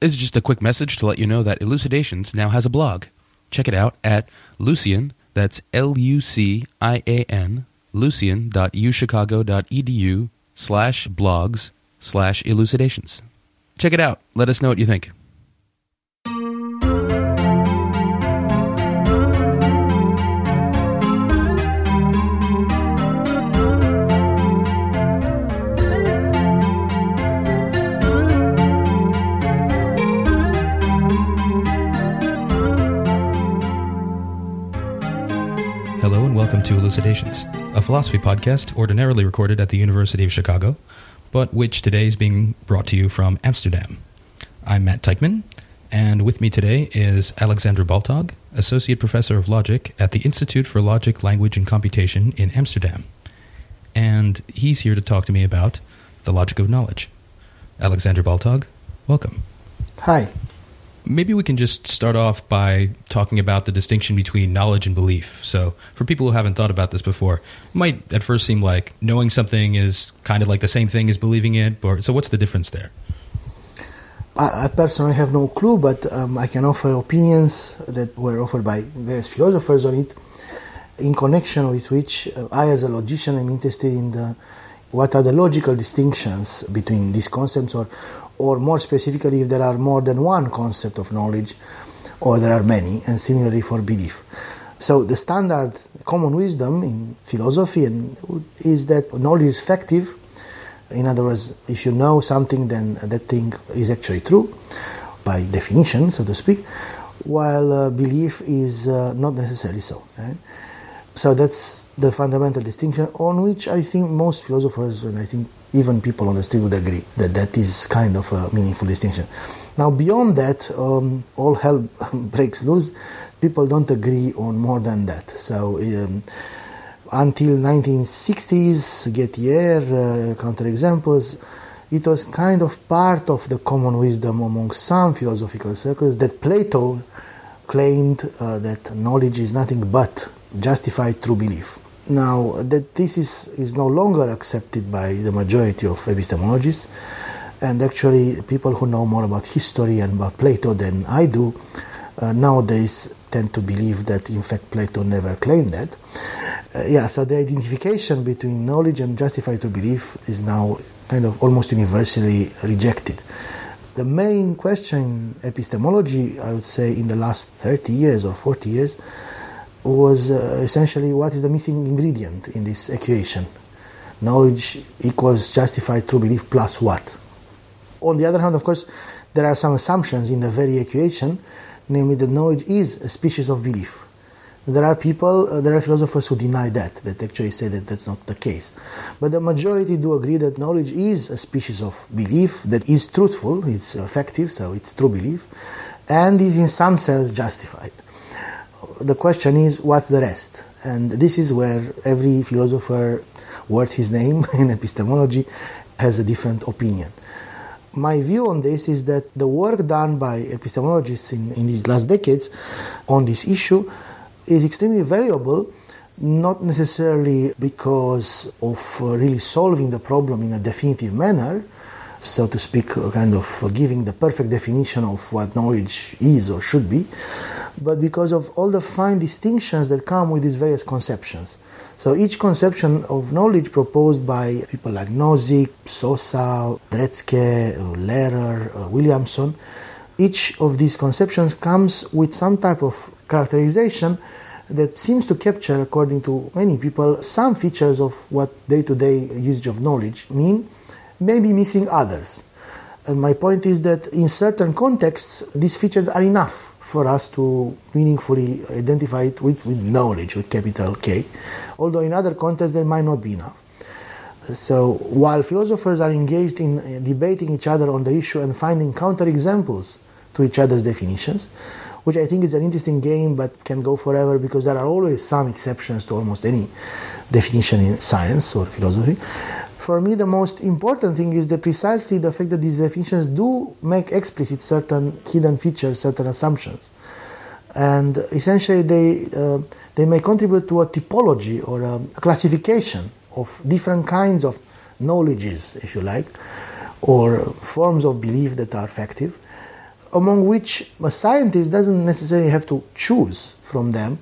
This is just a quick message to let you know that Elucidations now has a blog. Check it out at Lucian, that's L U C I A N, lucian.uchicago.edu slash blogs slash elucidations. Check it out. Let us know what you think. To Elucidations, a philosophy podcast ordinarily recorded at the University of Chicago, but which today is being brought to you from Amsterdam. I'm Matt Teichman, and with me today is Alexandru Baltag, Associate Professor of Logic at the Institute for Logic, Language, and Computation in Amsterdam. And he's here to talk to me about the logic of knowledge. Alexandru Baltag, welcome. Hi. Maybe we can just start off by talking about the distinction between knowledge and belief. So, for people who haven't thought about this before, it might at first seem like knowing something is kind of like the same thing as believing it. Or, so, what's the difference there? I, I personally have no clue, but um, I can offer opinions that were offered by various philosophers on it, in connection with which uh, I, as a logician, am interested in the what are the logical distinctions between these concepts, or, or more specifically, if there are more than one concept of knowledge, or there are many, and similarly for belief. So the standard common wisdom in philosophy and is that knowledge is factive. In other words, if you know something, then that thing is actually true, by definition, so to speak. While uh, belief is uh, not necessarily so. Right? So that's the fundamental distinction on which I think most philosophers and I think even people on the street would agree that that is kind of a meaningful distinction. Now, beyond that, um, all hell breaks loose. People don't agree on more than that. So, um, until 1960s, Gettier, uh, counterexamples, it was kind of part of the common wisdom among some philosophical circles that Plato claimed uh, that knowledge is nothing but justified true belief. Now, that this is, is no longer accepted by the majority of epistemologists, and actually, people who know more about history and about Plato than I do uh, nowadays tend to believe that, in fact, Plato never claimed that. Uh, yeah, so the identification between knowledge and justified through belief is now kind of almost universally rejected. The main question epistemology, I would say, in the last 30 years or 40 years, was uh, essentially what is the missing ingredient in this equation. Knowledge equals justified true belief plus what? On the other hand, of course, there are some assumptions in the very equation, namely that knowledge is a species of belief. There are people, uh, there are philosophers who deny that, that actually say that that's not the case. But the majority do agree that knowledge is a species of belief that is truthful, it's effective, so it's true belief, and is in some sense justified the question is what's the rest? And this is where every philosopher worth his name in epistemology has a different opinion. My view on this is that the work done by epistemologists in, in these last decades on this issue is extremely valuable, not necessarily because of uh, really solving the problem in a definitive manner, so to speak, kind of giving the perfect definition of what knowledge is or should be, but because of all the fine distinctions that come with these various conceptions. So each conception of knowledge proposed by people like Nozick, Sosa, Dretske, Lehrer, Williamson, each of these conceptions comes with some type of characterization that seems to capture, according to many people, some features of what day to day usage of knowledge mean, maybe missing others. And my point is that in certain contexts, these features are enough for us to meaningfully identify it with, with knowledge, with capital K, although in other contexts they might not be enough. So while philosophers are engaged in uh, debating each other on the issue and finding counterexamples to each other's definitions, which I think is an interesting game but can go forever because there are always some exceptions to almost any definition in science or philosophy for me, the most important thing is that precisely the fact that these definitions do make explicit certain hidden features, certain assumptions. And essentially, they, uh, they may contribute to a typology or a classification of different kinds of knowledges, if you like, or forms of belief that are effective. among which a scientist doesn't necessarily have to choose from them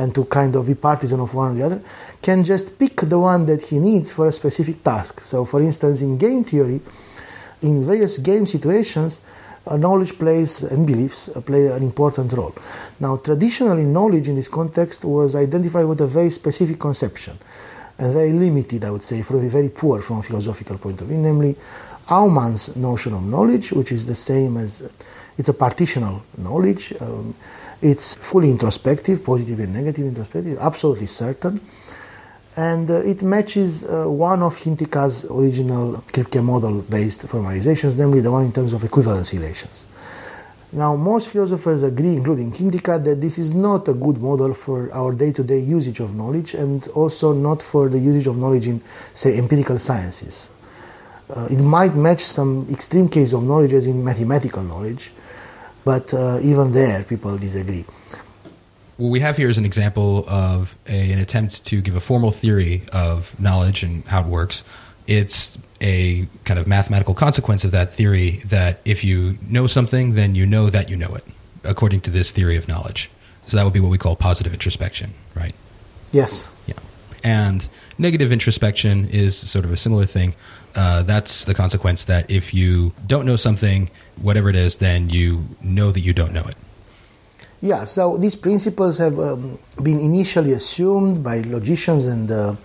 and to kind of be partisan of one or the other, can just pick the one that he needs for a specific task. So, for instance, in game theory, in various game situations, uh, knowledge plays and beliefs uh, play an important role. Now, traditionally, knowledge in this context was identified with a very specific conception, and very limited, I would say, for very poor from a philosophical point of view, namely Aumann's notion of knowledge, which is the same as it's a partitional knowledge. Um, it's fully introspective, positive and negative introspective, absolutely certain. And uh, it matches uh, one of Hintikka's original Kripke model based formalizations, namely the one in terms of equivalence relations. Now, most philosophers agree, including Hintika, that this is not a good model for our day to day usage of knowledge and also not for the usage of knowledge in, say, empirical sciences. Uh, it might match some extreme case of knowledge as in mathematical knowledge, but uh, even there people disagree. What we have here is an example of a, an attempt to give a formal theory of knowledge and how it works. It's a kind of mathematical consequence of that theory that if you know something, then you know that you know it, according to this theory of knowledge. So that would be what we call positive introspection, right? Yes. Yeah. And negative introspection is sort of a similar thing. Uh, that's the consequence that if you don't know something, whatever it is, then you know that you don't know it. Yeah, so these principles have um, been initially assumed by logicians and uh,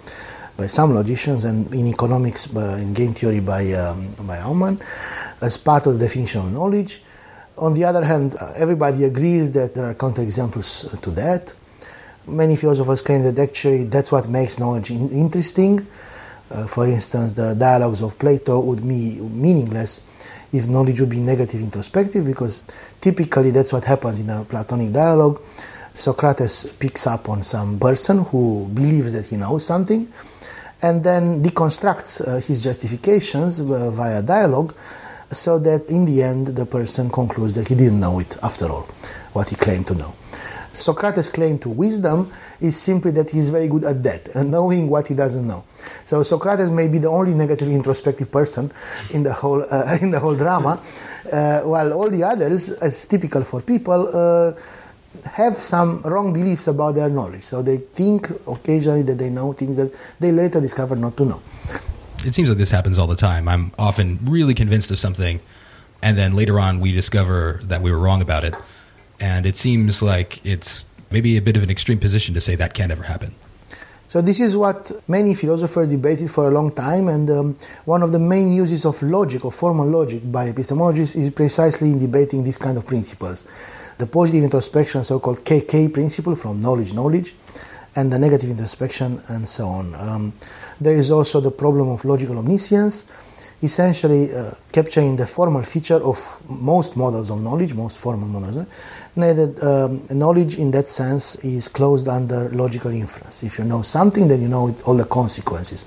by some logicians, and in economics, uh, in game theory by um, by Aumann, as part of the definition of knowledge. On the other hand, uh, everybody agrees that there are counterexamples to that. Many philosophers claim that actually that's what makes knowledge in- interesting. Uh, for instance, the dialogues of Plato would be meaningless if knowledge would be negative introspective, because typically that's what happens in a Platonic dialogue. Socrates picks up on some person who believes that he knows something and then deconstructs uh, his justifications uh, via dialogue so that in the end the person concludes that he didn't know it after all, what he claimed to know. Socrates' claim to wisdom is simply that he's very good at that, and knowing what he doesn't know. So Socrates may be the only negatively introspective person in the whole uh, in the whole drama, uh, while all the others, as typical for people, uh, have some wrong beliefs about their knowledge. So they think occasionally that they know things that they later discover not to know. It seems like this happens all the time. I'm often really convinced of something, and then later on we discover that we were wrong about it. And it seems like it's maybe a bit of an extreme position to say that can't ever happen. So this is what many philosophers debated for a long time, and um, one of the main uses of logic, or formal logic, by epistemologists is precisely in debating these kind of principles. The positive introspection, so-called KK principle, from knowledge, knowledge, and the negative introspection, and so on. Um, there is also the problem of logical omniscience, essentially uh, capturing the formal feature of most models of knowledge, most formal models. That um, knowledge, in that sense, is closed under logical inference. If you know something, then you know it, all the consequences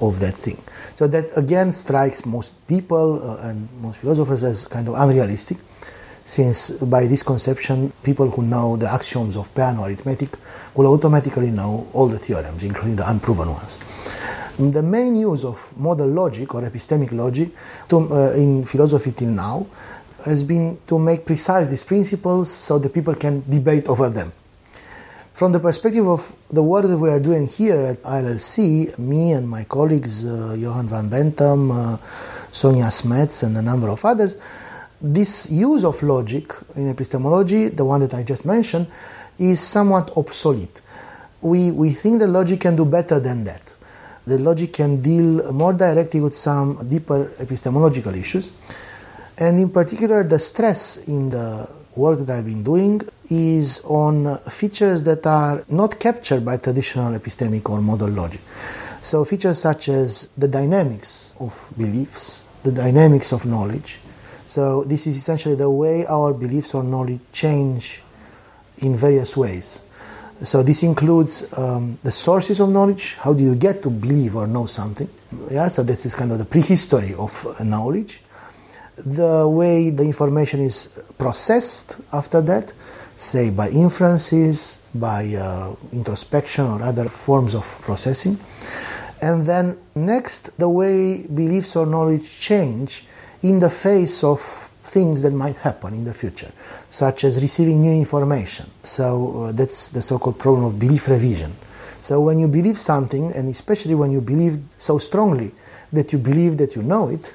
of that thing. So that again strikes most people uh, and most philosophers as kind of unrealistic, since by this conception, people who know the axioms of Peano arithmetic will automatically know all the theorems, including the unproven ones. The main use of modal logic or epistemic logic to, uh, in philosophy till now has been to make precise these principles so that people can debate over them. From the perspective of the work that we are doing here at ILLC, me and my colleagues, uh, Johan van Benthem, uh, Sonja Smets, and a number of others, this use of logic in epistemology, the one that I just mentioned, is somewhat obsolete. We, we think that logic can do better than that. The logic can deal more directly with some deeper epistemological issues. And in particular, the stress in the work that I've been doing is on features that are not captured by traditional epistemic or modal logic. So, features such as the dynamics of beliefs, the dynamics of knowledge. So, this is essentially the way our beliefs or knowledge change in various ways. So, this includes um, the sources of knowledge. How do you get to believe or know something? Yeah, so this is kind of the prehistory of knowledge the way the information is processed after that, say by inferences, by uh, introspection or other forms of processing. And then next, the way beliefs or knowledge change in the face of things that might happen in the future, such as receiving new information. So uh, that's the so-called problem of belief revision. So when you believe something, and especially when you believe so strongly that you believe that you know it,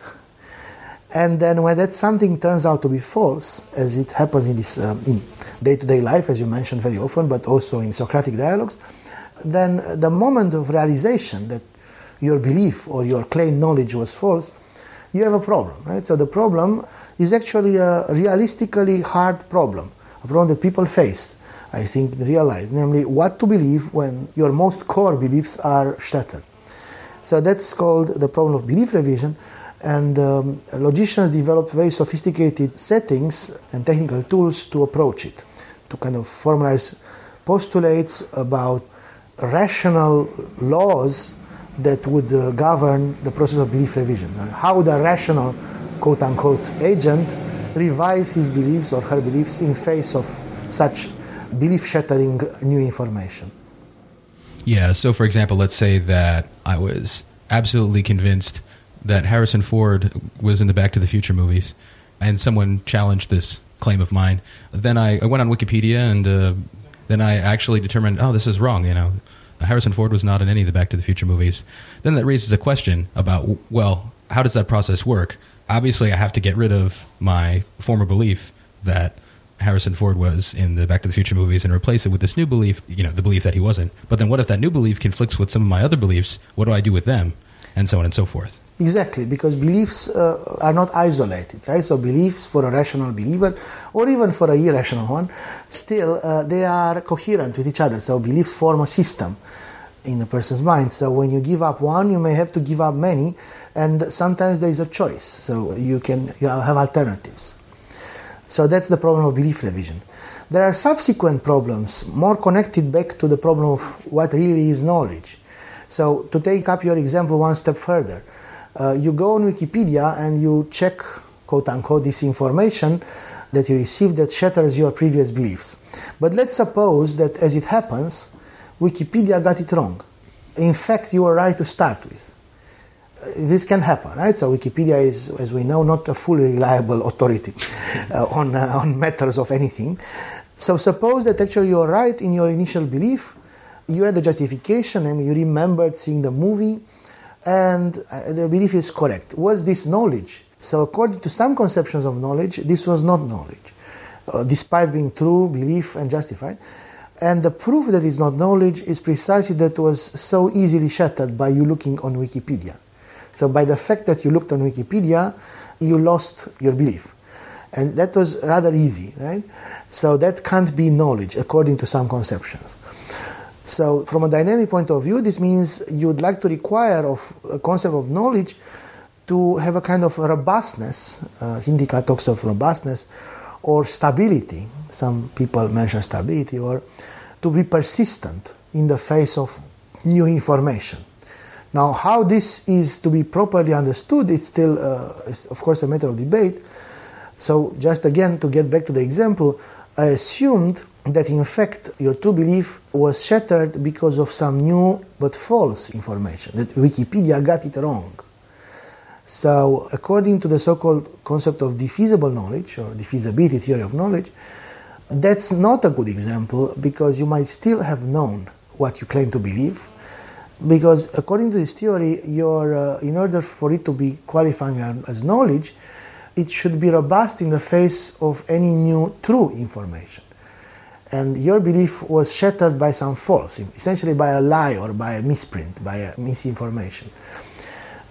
and then when that something turns out to be false, as it happens in this um, in day-to-day life, as you mentioned very often, but also in Socratic dialogues, then the moment of realization that your belief or your claimed knowledge was false, you have a problem, right? So the problem is actually a realistically hard problem, a problem that people face, I think, in real life, namely what to believe when your most core beliefs are shattered. So that's called the problem of belief revision. And um, logicians developed very sophisticated settings and technical tools to approach it, to kind of formalize postulates about rational laws that would uh, govern the process of belief revision. And how the rational, quote unquote, agent revise his beliefs or her beliefs in face of such belief shattering new information. Yeah, so for example, let's say that I was absolutely convinced that Harrison Ford was in the Back to the Future movies, and someone challenged this claim of mine. Then I, I went on Wikipedia, and uh, then I actually determined, oh, this is wrong. You know, Harrison Ford was not in any of the Back to the Future movies. Then that raises a question about, well, how does that process work? Obviously, I have to get rid of my former belief that Harrison Ford was in the Back to the Future movies and replace it with this new belief, you know, the belief that he wasn't. But then what if that new belief conflicts with some of my other beliefs? What do I do with them? And so on and so forth. Exactly, because beliefs uh, are not isolated, right? So beliefs for a rational believer, or even for an irrational one, still uh, they are coherent with each other. So beliefs form a system in a person's mind. So when you give up one, you may have to give up many, and sometimes there is a choice. So you can you have alternatives. So that's the problem of belief revision. There are subsequent problems, more connected back to the problem of what really is knowledge. So to take up your example one step further uh, you go on Wikipedia and you check, quote unquote, this information that you receive that shatters your previous beliefs. But let's suppose that as it happens, Wikipedia got it wrong. In fact, you were right to start with. Uh, this can happen, right? So Wikipedia is, as we know, not a fully reliable authority uh, on, uh, on matters of anything. So suppose that actually you're right in your initial belief, you had the justification and you remembered seeing the movie, and uh, the belief is correct. Was this knowledge? So, according to some conceptions of knowledge, this was not knowledge, uh, despite being true, belief, and justified. And the proof that it's not knowledge is precisely that was so easily shattered by you looking on Wikipedia. So, by the fact that you looked on Wikipedia, you lost your belief. And that was rather easy, right? So, that can't be knowledge according to some conceptions. So, from a dynamic point of view, this means you would like to require of a concept of knowledge to have a kind of robustness. Uh, Hintikka talks of robustness or stability. Some people mention stability, or to be persistent in the face of new information. Now, how this is to be properly understood, it's still, uh, of course, a matter of debate. So, just again to get back to the example, I assumed that in fact your true belief was shattered because of some new but false information, that Wikipedia got it wrong. So, according to the so called concept of defeasible knowledge or defeasibility theory of knowledge, that's not a good example because you might still have known what you claim to believe. Because according to this theory, your, uh, in order for it to be qualifying as knowledge, it should be robust in the face of any new true information and your belief was shattered by some false, essentially by a lie or by a misprint, by a misinformation.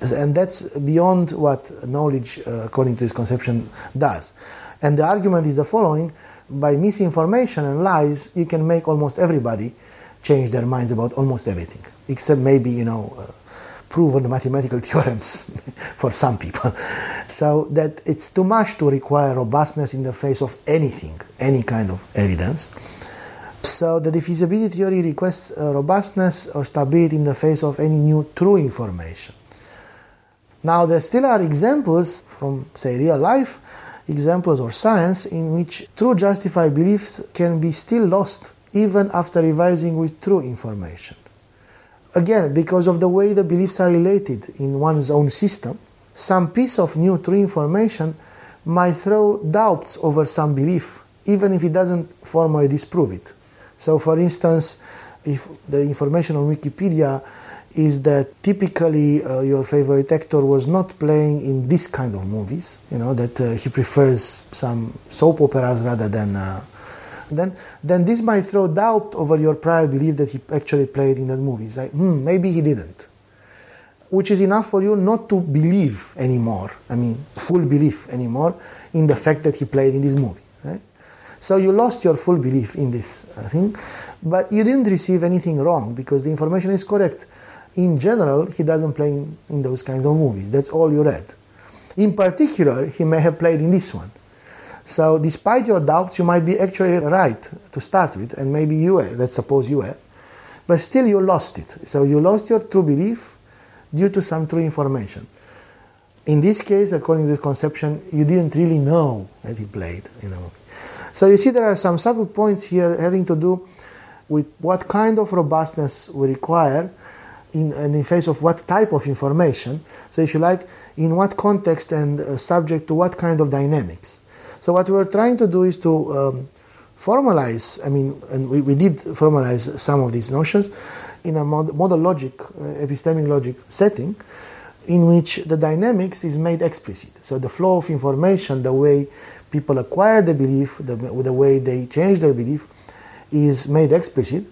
And that's beyond what knowledge, uh, according to this conception, does. And the argument is the following by misinformation and lies, you can make almost everybody change their minds about almost everything, except maybe, you know, uh, proven mathematical theorems for some people. So that it's too much to require robustness in the face of anything, any kind of evidence. So the defeasibility theory requests uh, robustness or stability in the face of any new true information. Now there still are examples from say real life, examples or science in which true justified beliefs can be still lost even after revising with true information. Again, because of the way the beliefs are related in one's own system, some piece of new true information might throw doubts over some belief, even if it doesn't formally disprove it. So, for instance, if the information on Wikipedia is that typically uh, your favorite actor was not playing in this kind of movies, you know, that uh, he prefers some soap operas rather than. Uh, then, then this might throw doubt over your prior belief that he actually played in that movie. It's like, hmm, maybe he didn't. Which is enough for you not to believe anymore, I mean, full belief anymore, in the fact that he played in this movie. Right? So you lost your full belief in this thing, but you didn't receive anything wrong because the information is correct in general, he doesn't play in, in those kinds of movies. That's all you read. In particular, he may have played in this one. So, despite your doubts, you might be actually right to start with, and maybe you were, let's suppose you were, but still you lost it. So, you lost your true belief due to some true information. In this case, according to this conception, you didn't really know that he played in the movie. So, you see, there are some subtle points here having to do with what kind of robustness we require in, and in face of what type of information. So, if you like, in what context and uh, subject to what kind of dynamics. So, what we're trying to do is to um, formalize, I mean, and we, we did formalize some of these notions in a mod- modal logic, uh, epistemic logic setting, in which the dynamics is made explicit. So, the flow of information, the way people acquire the belief, the, the way they change their belief, is made explicit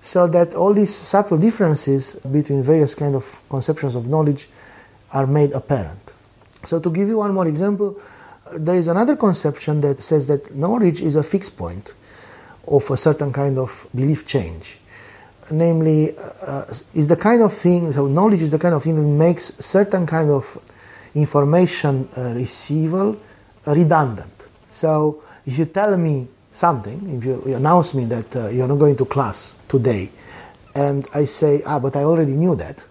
so that all these subtle differences between various kind of conceptions of knowledge are made apparent. So to give you one more example, there is another conception that says that knowledge is a fixed point of a certain kind of belief change. Namely, uh, is the kind of thing, so knowledge is the kind of thing that makes certain kind of information uh, receival redundant. So if you tell me something, if you announce me that uh, you're not going to class today, and I say, ah, but I already knew that,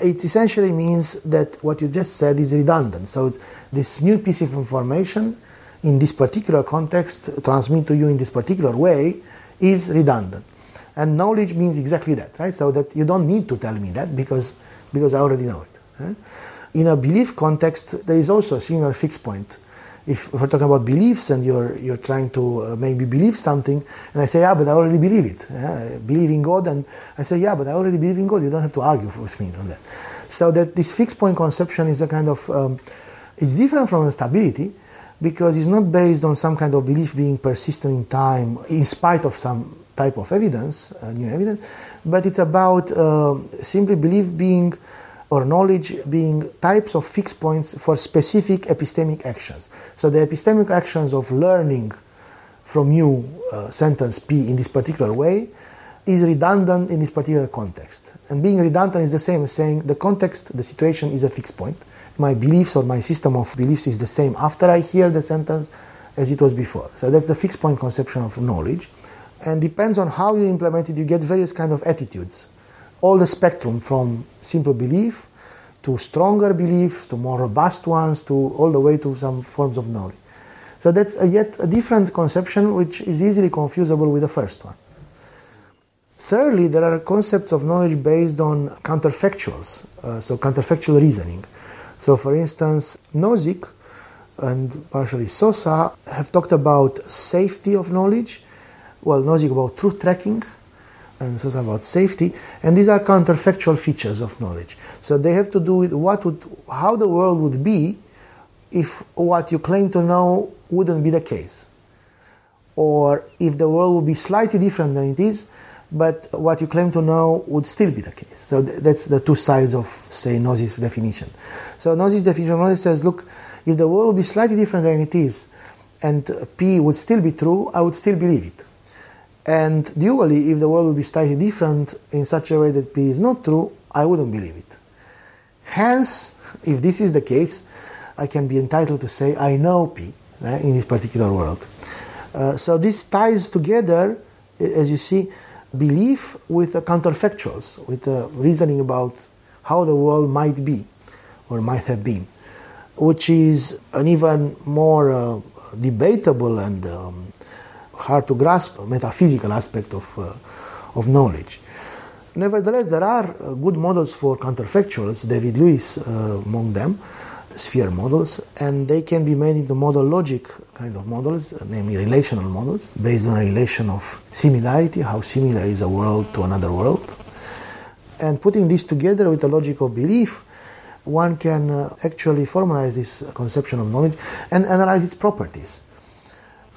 it essentially means that what you just said is redundant. So this new piece of information in this particular context, transmit to you in this particular way, is redundant. And knowledge means exactly that, right? So that you don't need to tell me that because, because I already know it. Right? In a belief context, there is also a similar fixed point if, we're talking about beliefs and you're, you're trying to uh, make me believe something, and I say, yeah, but I already believe it. Yeah? believe in God, and I say, yeah, but I already believe in God. You don't have to argue with me on that. So that this fixed point conception is a kind of, um, it's different from stability because it's not based on some kind of belief being persistent in time in spite of some type of evidence, uh, new evidence, but it's about uh, simply belief being or knowledge being types of fixed points for specific epistemic actions. So the epistemic actions of learning from you uh, sentence P in this particular way is redundant in this particular context. And being redundant is the same as saying the context, the situation is a fixed point. My beliefs or my system of beliefs is the same after I hear the sentence as it was before. So that's the fixed point conception of knowledge. And depends on how you implement it, you get various kind of attitudes all the spectrum from simple belief to stronger beliefs to more robust ones to all the way to some forms of knowledge. So that's a yet a different conception which is easily confusable with the first one. Thirdly, there are concepts of knowledge based on counterfactuals, uh, so counterfactual reasoning. So, for instance, Nozick and partially Sosa have talked about safety of knowledge. Well, Nozick about truth tracking, and so about safety, and these are counterfactual features of knowledge. So they have to do with what would, how the world would be if what you claim to know wouldn't be the case, or if the world would be slightly different than it is, but what you claim to know would still be the case. So th- that's the two sides of, say, Nozick's definition. So Nozick's definition of says, look, if the world would be slightly different than it is, and P would still be true, I would still believe it. And dually, if the world would be slightly different in such a way that P is not true, I wouldn't believe it. Hence, if this is the case, I can be entitled to say I know P right, in this particular world. Uh, so this ties together, as you see, belief with the counterfactuals, with the reasoning about how the world might be or might have been, which is an even more uh, debatable and um, hard to grasp metaphysical aspect of, uh, of knowledge. Nevertheless, there are uh, good models for counterfactuals, David Lewis uh, among them, sphere models, and they can be made into modal logic kind of models, namely relational models, based on a relation of similarity, how similar is a world to another world. And putting this together with a logic of belief, one can uh, actually formalize this conception of knowledge and analyze its properties.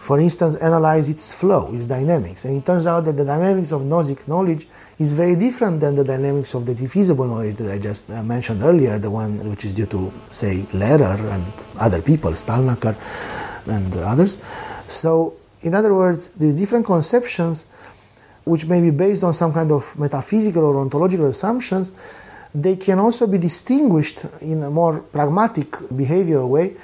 For instance, analyze its flow, its dynamics. And it turns out that the dynamics of Nozick knowledge is very different than the dynamics of the defeasible knowledge that I just uh, mentioned earlier, the one which is due to, say, Lehrer and other people, Stalnaker and others. So, in other words, these different conceptions, which may be based on some kind of metaphysical or ontological assumptions, they can also be distinguished in a more pragmatic behavioral way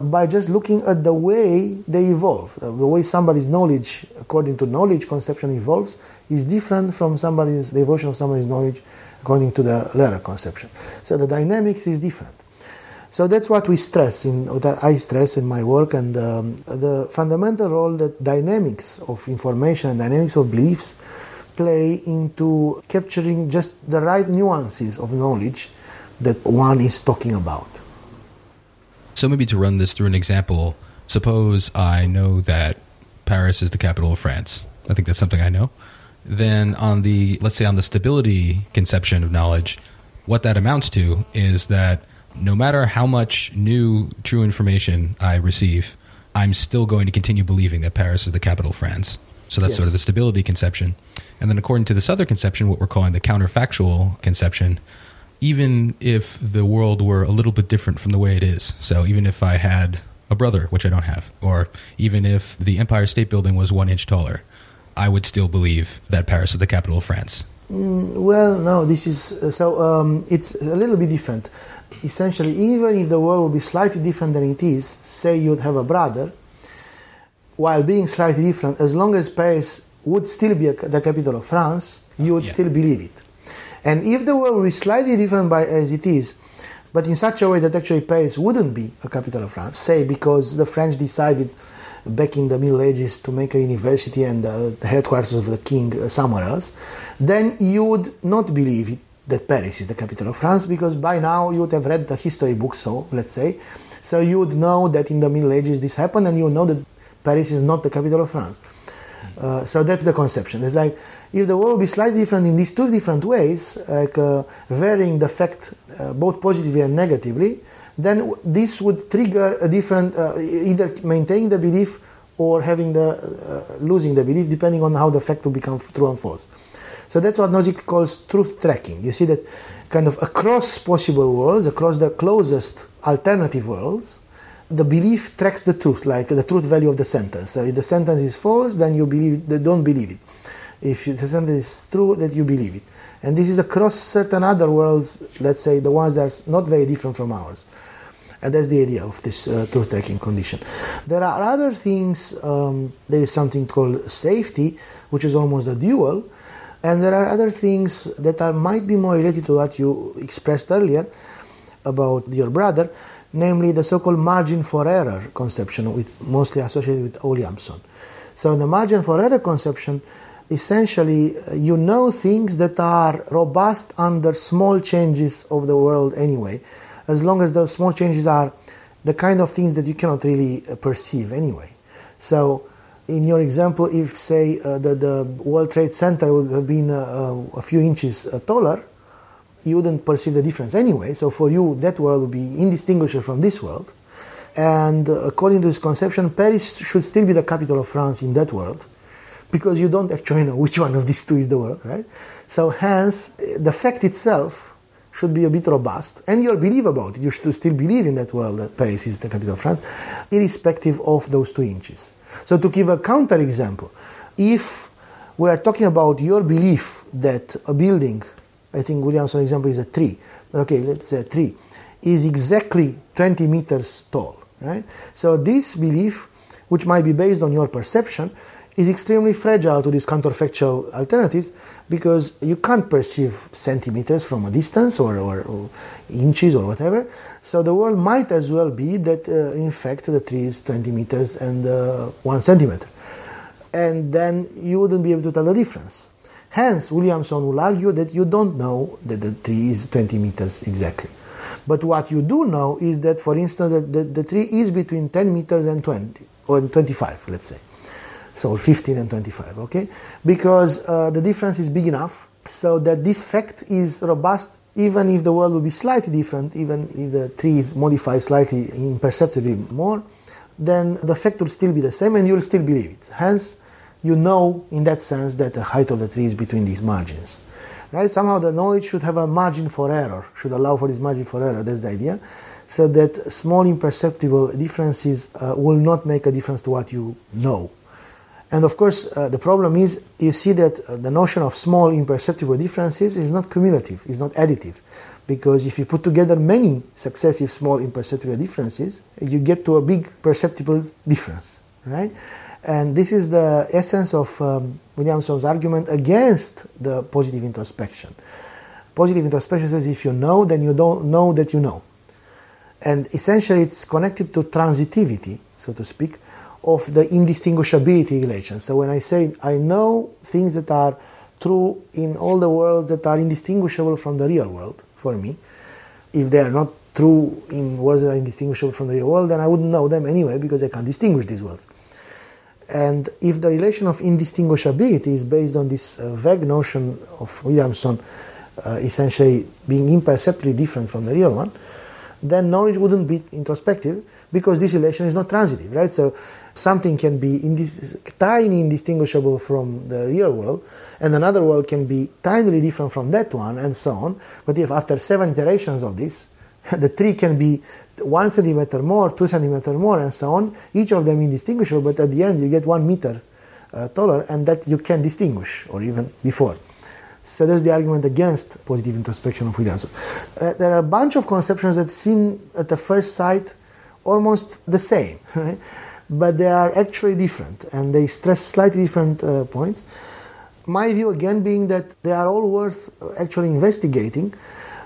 by just looking at the way they evolve. Uh, the way somebody's knowledge, according to knowledge conception, evolves is different from somebody's the evolution of somebody's knowledge according to the Lehrer conception. So the dynamics is different. So that's what we stress in that I stress in my work, and um, the fundamental role that dynamics of information and dynamics of beliefs play into capturing just the right nuances of knowledge that one is talking about. So maybe to run this through an example, suppose I know that Paris is the capital of France. I think that's something I know. Then on the let's say on the stability conception of knowledge, what that amounts to is that no matter how much new true information I receive, I'm still going to continue believing that Paris is the capital of France. So that's yes. sort of the stability conception. And then according to this other conception, what we're calling the counterfactual conception, even if the world were a little bit different from the way it is, so even if I had a brother, which I don't have, or even if the Empire State Building was one inch taller, I would still believe that Paris is the capital of France. Mm, well, no, this is uh, so um, it's a little bit different. Essentially, even if the world would be slightly different than it is, say you'd have a brother, while being slightly different, as long as Paris would still be a, the capital of France, you would yeah. still believe it. And if the world was slightly different by as it is, but in such a way that actually Paris wouldn't be a capital of France, say because the French decided back in the Middle Ages to make a university and uh, the headquarters of the king uh, somewhere else, then you would not believe it, that Paris is the capital of France because by now you would have read the history books, so let's say. So you would know that in the Middle Ages this happened and you know that Paris is not the capital of France. Uh, so that's the conception. It's like if the world will be slightly different in these two different ways, like uh, varying the fact uh, both positively and negatively, then this would trigger a different, uh, either maintaining the belief or having the uh, losing the belief, depending on how the fact will become true and false. So that's what Nozick calls truth tracking. You see that kind of across possible worlds, across the closest alternative worlds, the belief tracks the truth, like the truth value of the sentence. So if the sentence is false, then you believe it, don't believe it. If the sentence is true, that you believe it. And this is across certain other worlds, let's say the ones that are not very different from ours. And that's the idea of this uh, truth tracking condition. There are other things, um, there is something called safety, which is almost a dual. And there are other things that are, might be more related to what you expressed earlier about your brother, namely the so-called margin for error conception, with, mostly associated with Williamson. So the margin for error conception, essentially uh, you know things that are robust under small changes of the world anyway as long as those small changes are the kind of things that you cannot really uh, perceive anyway. So, in your example, if say uh, the, the World Trade Center would have been uh, uh a few inches uh, taller, you wouldn't perceive the difference anyway. So, for you, that world would be indistinguishable from this world. And uh, according to this conception, Paris should still be the capital of France in that world because you don't actually know which one of these two is the world, right? So, hence, the fact itself should be a bit robust, and you'll believe about it. You should still believe in that world that Paris is the capital of France, irrespective of those two inches. So, to give a counter example, if we are talking about your belief that a building, I think Williamson's example is a tree, okay, let's say a tree, is exactly 20 meters tall, right? So, this belief, which might be based on your perception, is extremely fragile to these counterfactual alternatives because you can't perceive centimeters from a distance or, or, or, inches or whatever. So the world might as well be that uh, in fact the tree is 20 meters and uh, one centimeter. And then you wouldn't be able to tell the difference. Hence, Williamson will argue that you don't know that the tree is 20 meters exactly. But what you do know is that, for instance, the, the, the tree is between 10 meters and 20, or 25, let's say. So 15 and 25, okay? Because uh, the difference is big enough so that this fact is robust even if the world will be slightly different, even if the tree is modified slightly imperceptibly more, then the fact will still be the same and you'll still believe it. Hence, you know in that sense that the height of the tree is between these margins. Right? Somehow the knowledge should have a margin for error, should allow for this margin for error, that's the idea, so that small imperceptible differences uh, will not make a difference to what you know. And of course, uh, the problem is you see that uh, the notion of small imperceptible differences is not cumulative, is not additive. Because if you put together many successive small imperceptible differences, you get to a big perceptible difference, right? And this is the essence of um, Williamson's argument against the positive introspection. Positive introspection says if you know, then you don't know that you know. And essentially, it's connected to transitivity, so to speak, of the indistinguishability relation. So when I say I know things that are true in all the worlds that are indistinguishable from the real world for me, if they are not true in worlds that are indistinguishable from the real world, then I wouldn't know them anyway because I can't distinguish these worlds. And if the relation of indistinguishability is based on this uh, vague notion of Williamson uh, essentially being imperceptibly different from the real one, then knowledge wouldn't be introspective because this relation is not transitive, right? So something can be indis- tiny indistinguishable from the real world, and another world can be tinily different from that one, and so on. But if after seven iterations of this, the tree can be one centimeter more, two centimeter more, and so on, each of them indistinguishable, but at the end you get one meter uh, taller, and that you can distinguish, or even before. So there's the argument against positive introspection of Williamson. Uh, there are a bunch of conceptions that seem at the first sight almost the same, right? but they are actually different and they stress slightly different uh, points. My view again being that they are all worth actually investigating,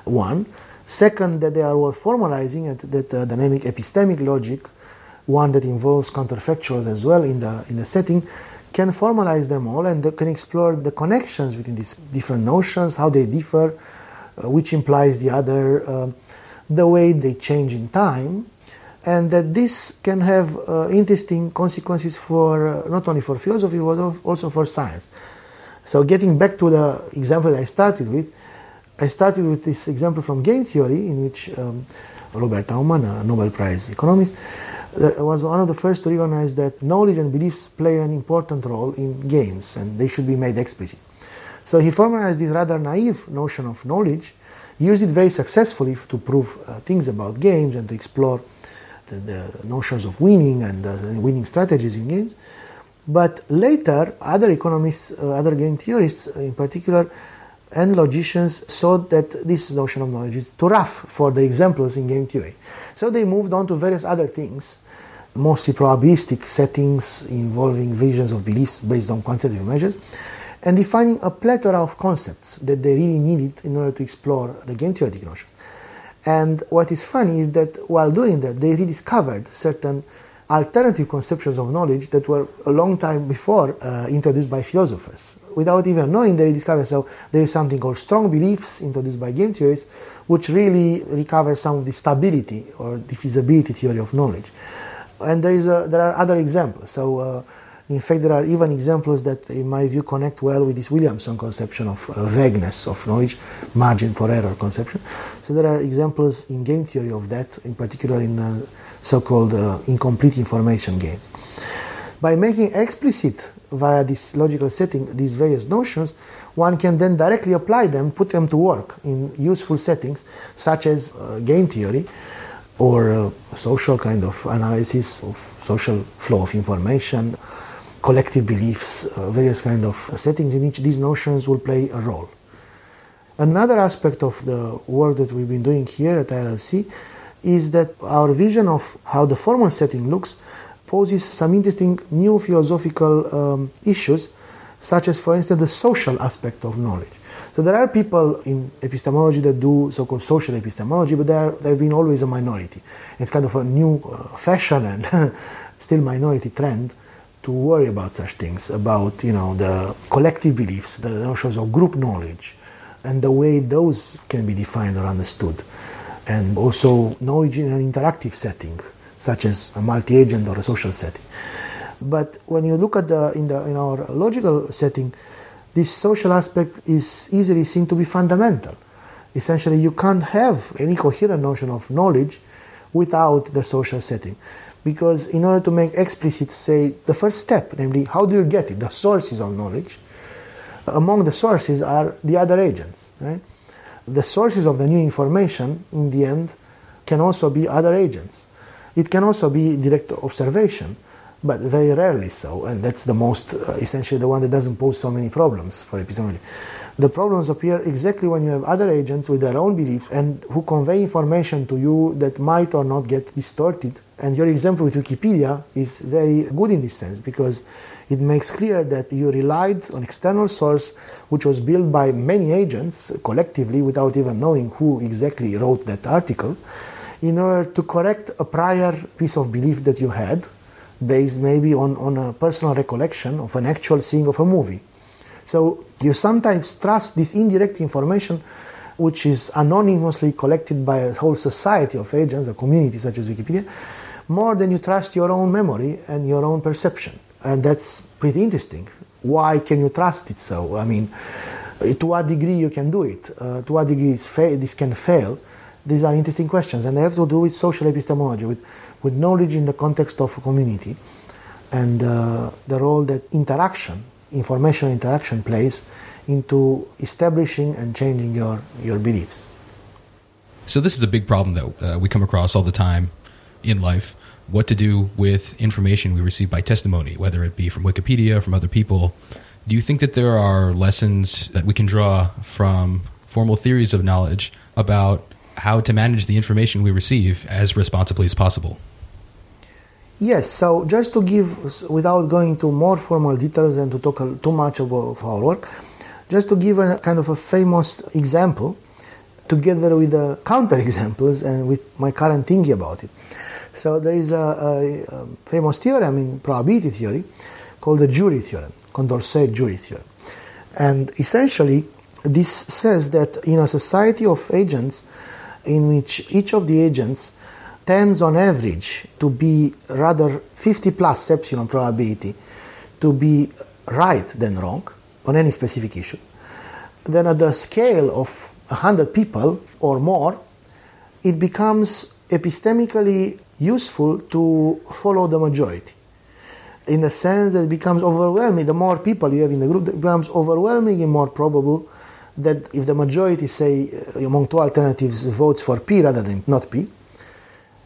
one. Second, that they are worth formalizing, that uh, dynamic epistemic logic, one that involves counterfactuals as well in the, in the setting, can formalize them all and can explore the connections between these different notions, how they differ, uh, which implies the other, uh, the way they change in time, and that this can have uh, interesting consequences for uh, not only for philosophy but also for science. So, getting back to the example that I started with, I started with this example from game theory, in which um, Robert Aumann, a Nobel Prize economist, uh, was one of the first to recognize that knowledge and beliefs play an important role in games and they should be made explicit. So he formalized this rather naive notion of knowledge, used it very successfully to prove uh, things about games and to explore the, the notions of winning and uh, winning strategies in games. But later, other economists, uh, other game theorists in particular, and logicians saw that this notion of knowledge is too rough for the examples in game theory. So they moved on to various other things, mostly probabilistic settings involving visions of beliefs based on quantitative measures, and defining a plethora of concepts that they really needed in order to explore the game theoretic notion. And what is funny is that while doing that, they rediscovered certain alternative conceptions of knowledge that were a long time before uh, introduced by philosophers. Without even knowing, they discovered so there is something called strong beliefs introduced by game theorists, which really recover some of the stability or the feasibility theory of knowledge. And there is a, there are other examples. So. Uh, in fact, there are even examples that, in my view, connect well with this Williamson conception of uh, vagueness of knowledge, margin for error conception. So there are examples in game theory of that, in particular in uh, so-called uh, incomplete information games. By making explicit via this logical setting these various notions, one can then directly apply them, put them to work in useful settings, such as uh, game theory or uh, social kind of analysis of social flow of information collective beliefs, uh, various kind of settings in which these notions will play a role. Another aspect of the work that we've been doing here at ILC is that our vision of how the formal setting looks poses some interesting new philosophical um, issues, such as, for instance, the social aspect of knowledge. So there are people in epistemology that do so-called social epistemology, but they've been always a minority. It's kind of a new uh, fashion and still minority trend to worry about such things, about you know the collective beliefs, the notions of group knowledge, and the way those can be defined or understood. and also knowledge in an interactive setting, such as a multi-agent or a social setting. But when you look at the in the in our logical setting, this social aspect is easily seen to be fundamental. Essentially, you can't have any coherent notion of knowledge without the social setting. Because in order to make explicit, say, the first step, namely, how do you get it, the sources of knowledge, among the sources are the other agents, right? The sources of the new information, in the end, can also be other agents. It can also be direct observation but very rarely so, and that's the most uh, essentially the one that doesn't pose so many problems for epistemology. The problems appear exactly when you have other agents with their own beliefs and who convey information to you that might or not get distorted. And your example with Wikipedia is very good in this sense because it makes clear that you relied on external source which was built by many agents collectively without even knowing who exactly wrote that article in order to correct a prior piece of belief that you had based maybe on, on a personal recollection of an actual seeing of a movie. So you sometimes trust this indirect information which is anonymously collected by a whole society of agents, a community such as Wikipedia, more than you trust your own memory and your own perception. And that's pretty interesting. Why can you trust it so? I mean, to what degree you can do it? Uh, to what degree fa- this can fail? These are interesting questions, and they have to do with social epistemology, with with knowledge in the context of a community and uh, the role that interaction, information interaction plays into establishing and changing your, your beliefs. So, this is a big problem that uh, we come across all the time in life what to do with information we receive by testimony, whether it be from Wikipedia, from other people. Do you think that there are lessons that we can draw from formal theories of knowledge about how to manage the information we receive as responsibly as possible? Yes, so just to give, without going into more formal details and to talk too much about our work, just to give a kind of a famous example, together with the counter examples and with my current thinking about it. So there is a, a, a famous theorem in probability theory called the jury theorem, Condorcet jury theorem. And essentially, this says that in a society of agents, in which each of the agents tends on average to be rather 50 plus epsilon probability to be right than wrong on any specific issue, then at the scale of 100 people or more, it becomes epistemically useful to follow the majority. In the sense that it becomes overwhelming, the more people you have in the group, it becomes overwhelmingly more probable that if the majority, say, among two alternatives, votes for P rather than not P,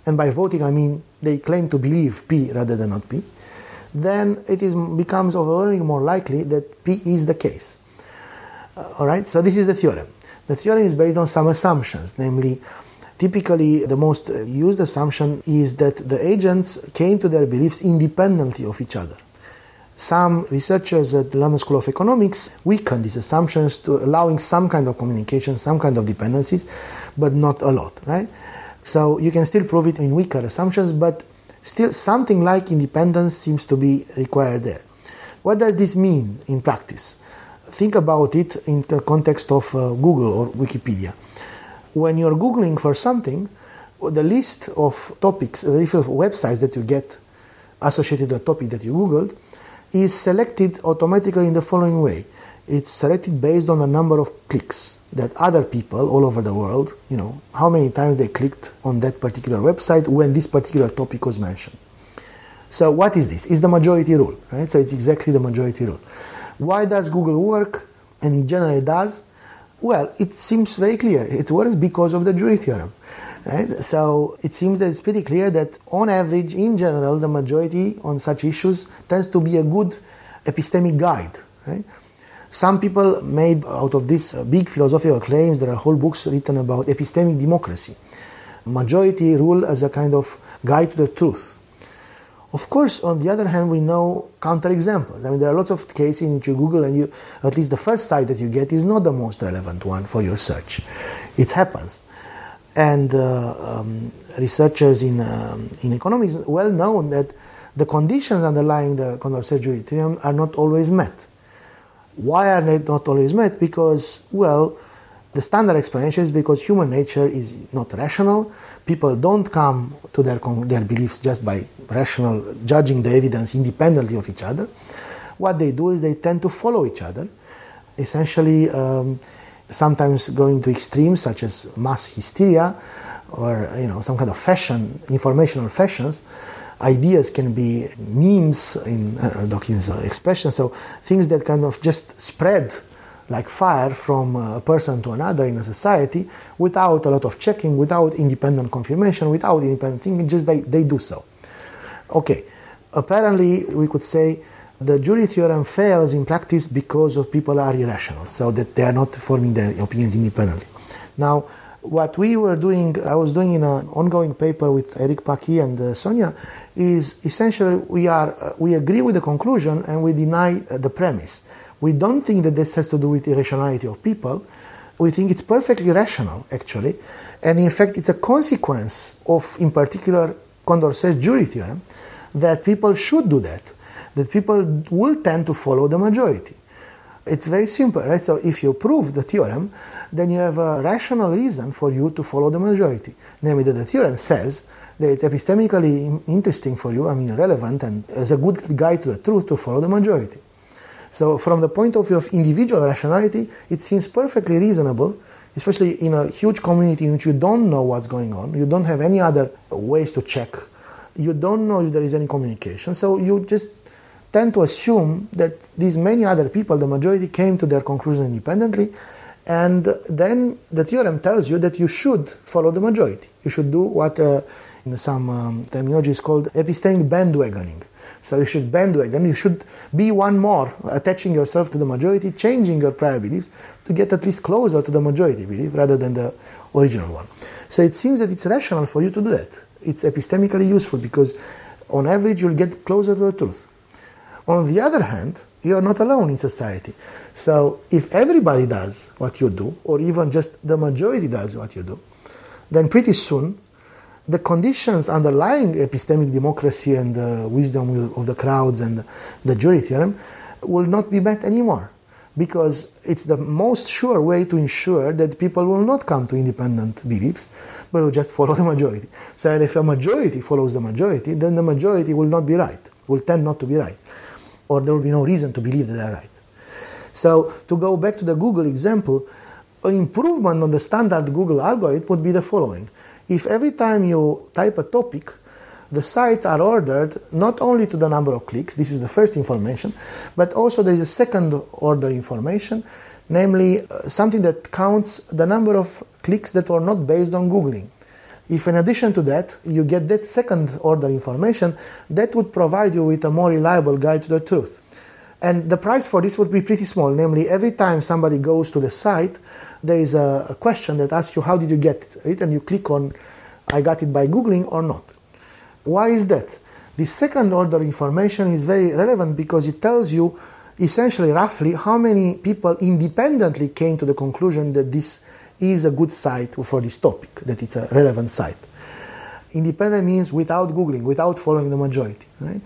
and by voting I mean they claim to believe P rather than not P, then it is, becomes overwhelmingly more likely that P is the case. Uh, all right, so this is the theorem. The theorem is based on some assumptions, namely, typically the most used assumption is that the agents came to their beliefs independently of each other. Some researchers at the London School of Economics weaken these assumptions to allowing some kind of communication, some kind of dependencies, but not a lot, right? So you can still prove it in weaker assumptions, but still something like independence seems to be required there. What does this mean in practice? Think about it in the context of uh, Google or Wikipedia. When you're Googling for something, the list of topics, the list of websites that you get associated with the topic that you Googled is selected automatically in the following way. It's selected based on the number of clicks that other people all over the world, you know, how many times they clicked on that particular website when this particular topic was mentioned. So what is this? It's the majority rule, right? So it's exactly the majority rule. Why does Google work? And in general it does. Well, it seems very clear. It works because of the jury theorem. Right? So it seems that it's pretty clear that on average, in general, the majority on such issues tends to be a good epistemic guide. Right? Some people made out of this uh, big philosophical claims, there are whole books written about epistemic democracy, majority rule as a kind of guide to the truth. Of course, on the other hand, we know counterexamples. I mean, there are lots of cases in which you Google and you, at least the first site that you get is not the most relevant one for your search. It happens. And um, researchers in, um, in economics well known that the conditions underlying the Condorcet theorem are not always met. Why are they not always met? Because, well, The standard explanation is because human nature is not rational. People don't come to their, their beliefs just by rational judging the evidence independently of each other. What they do is they tend to follow each other, essentially, um, sometimes going to extremes such as mass hysteria or you know some kind of fashion, informational fashions. Ideas can be memes in uh, Dawkins' expression, so things that kind of just spread like fire from a person to another in a society without a lot of checking, without independent confirmation, without independent thinking, just they, they do so. Okay, apparently we could say the jury theorem fails in practice because of people are irrational, so that they are not forming their opinions independently. Now, what we were doing, I was doing in an ongoing paper with Eric Pacuit and uh, Sonja, is essentially we are uh, we agree with the conclusion and we deny uh, the premise. We don't think that this has to do with irrationality of people. We think it's perfectly rational, actually. And in fact, it's a consequence of, in particular, Condorcet's jury theorem, that people should do that, that people will tend to follow the majority. It's very simple, right? So if you prove the theorem, then you have a rational reason for you to follow the majority. Namely, that the theorem says that it's epistemically interesting for you, I mean, relevant, and as a good guide to the truth to follow the majority. So, from the point of view of individual rationality, it seems perfectly reasonable, especially in a huge community in which you don't know what's going on, you don't have any other ways to check, you don't know if there is any communication. So, you just tend to assume that these many other people, the majority, came to their conclusion independently. And then the theorem tells you that you should follow the majority. You should do what uh, in some um, terminology is called epistemic bandwagoning. So you should bandwagon, you should be one more, attaching yourself to the majority, changing your prior beliefs to get at least closer to the majority belief rather than the original one. So it seems that it's rational for you to do that. It's epistemically useful because on average you'll get closer to the truth. On the other hand, you are not alone in society. So if everybody does what you do, or even just the majority does what you do, then pretty soon the conditions underlying epistemic democracy and the wisdom of the crowds and the jury theorem will not be met anymore because it's the most sure way to ensure that people will not come to independent beliefs but will just follow the majority. So if a majority follows the majority, then the majority will not be right, will tend not to be right, or there will be no reason to believe that they are right. So to go back to the Google example, an improvement on the standard Google algorithm would be the following if every time you type a topic, the sites are ordered not only to the number of clicks, this is the first information, but also there is a second order information, namely uh, something that counts the number of clicks that are not based on Googling. If in addition to that you get that second order information, that would provide you with a more reliable guide to the truth. And the price for this would be pretty small, namely every time somebody goes to the site, there is a, question that asks you how did you get it, and you click on I got it by Googling or not. Why is that? The second order information is very relevant because it tells you essentially roughly how many people independently came to the conclusion that this is a good site for this topic, that it's a relevant site. Independent means without Googling, without following the majority. Right?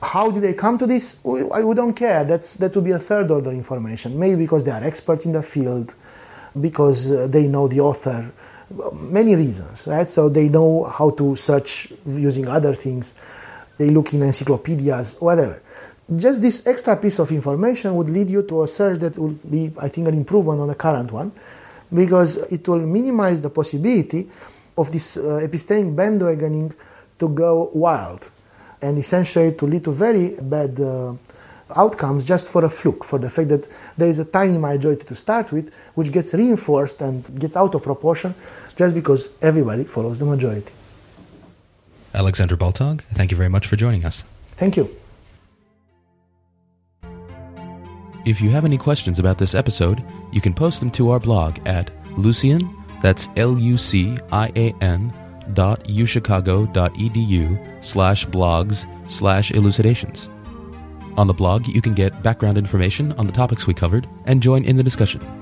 How did they come to this? We, we don't care. That's, that would be a third order information. Maybe because they are experts in the field, because uh, they know the author, many reasons, right? So they know how to search using other things, they look in encyclopedias, whatever. Just this extra piece of information would lead you to a search that would be, I think, an improvement on the current one, because it will minimize the possibility of this uh, epistemic bandwagoning to go wild and essentially to lead to very bad uh, outcomes just for a fluke, for the fact that there is a tiny majority to start with, which gets reinforced and gets out of proportion just because everybody follows the majority. Alexandru Baltag, thank you very much for joining us. Thank you. If you have any questions about this episode, you can post them to our blog at Lucian, that's L-U-C-I-A-N dot uchicago.edu slash blogs slash elucidations. On the blog, you can get background information on the topics we covered and join in the discussion.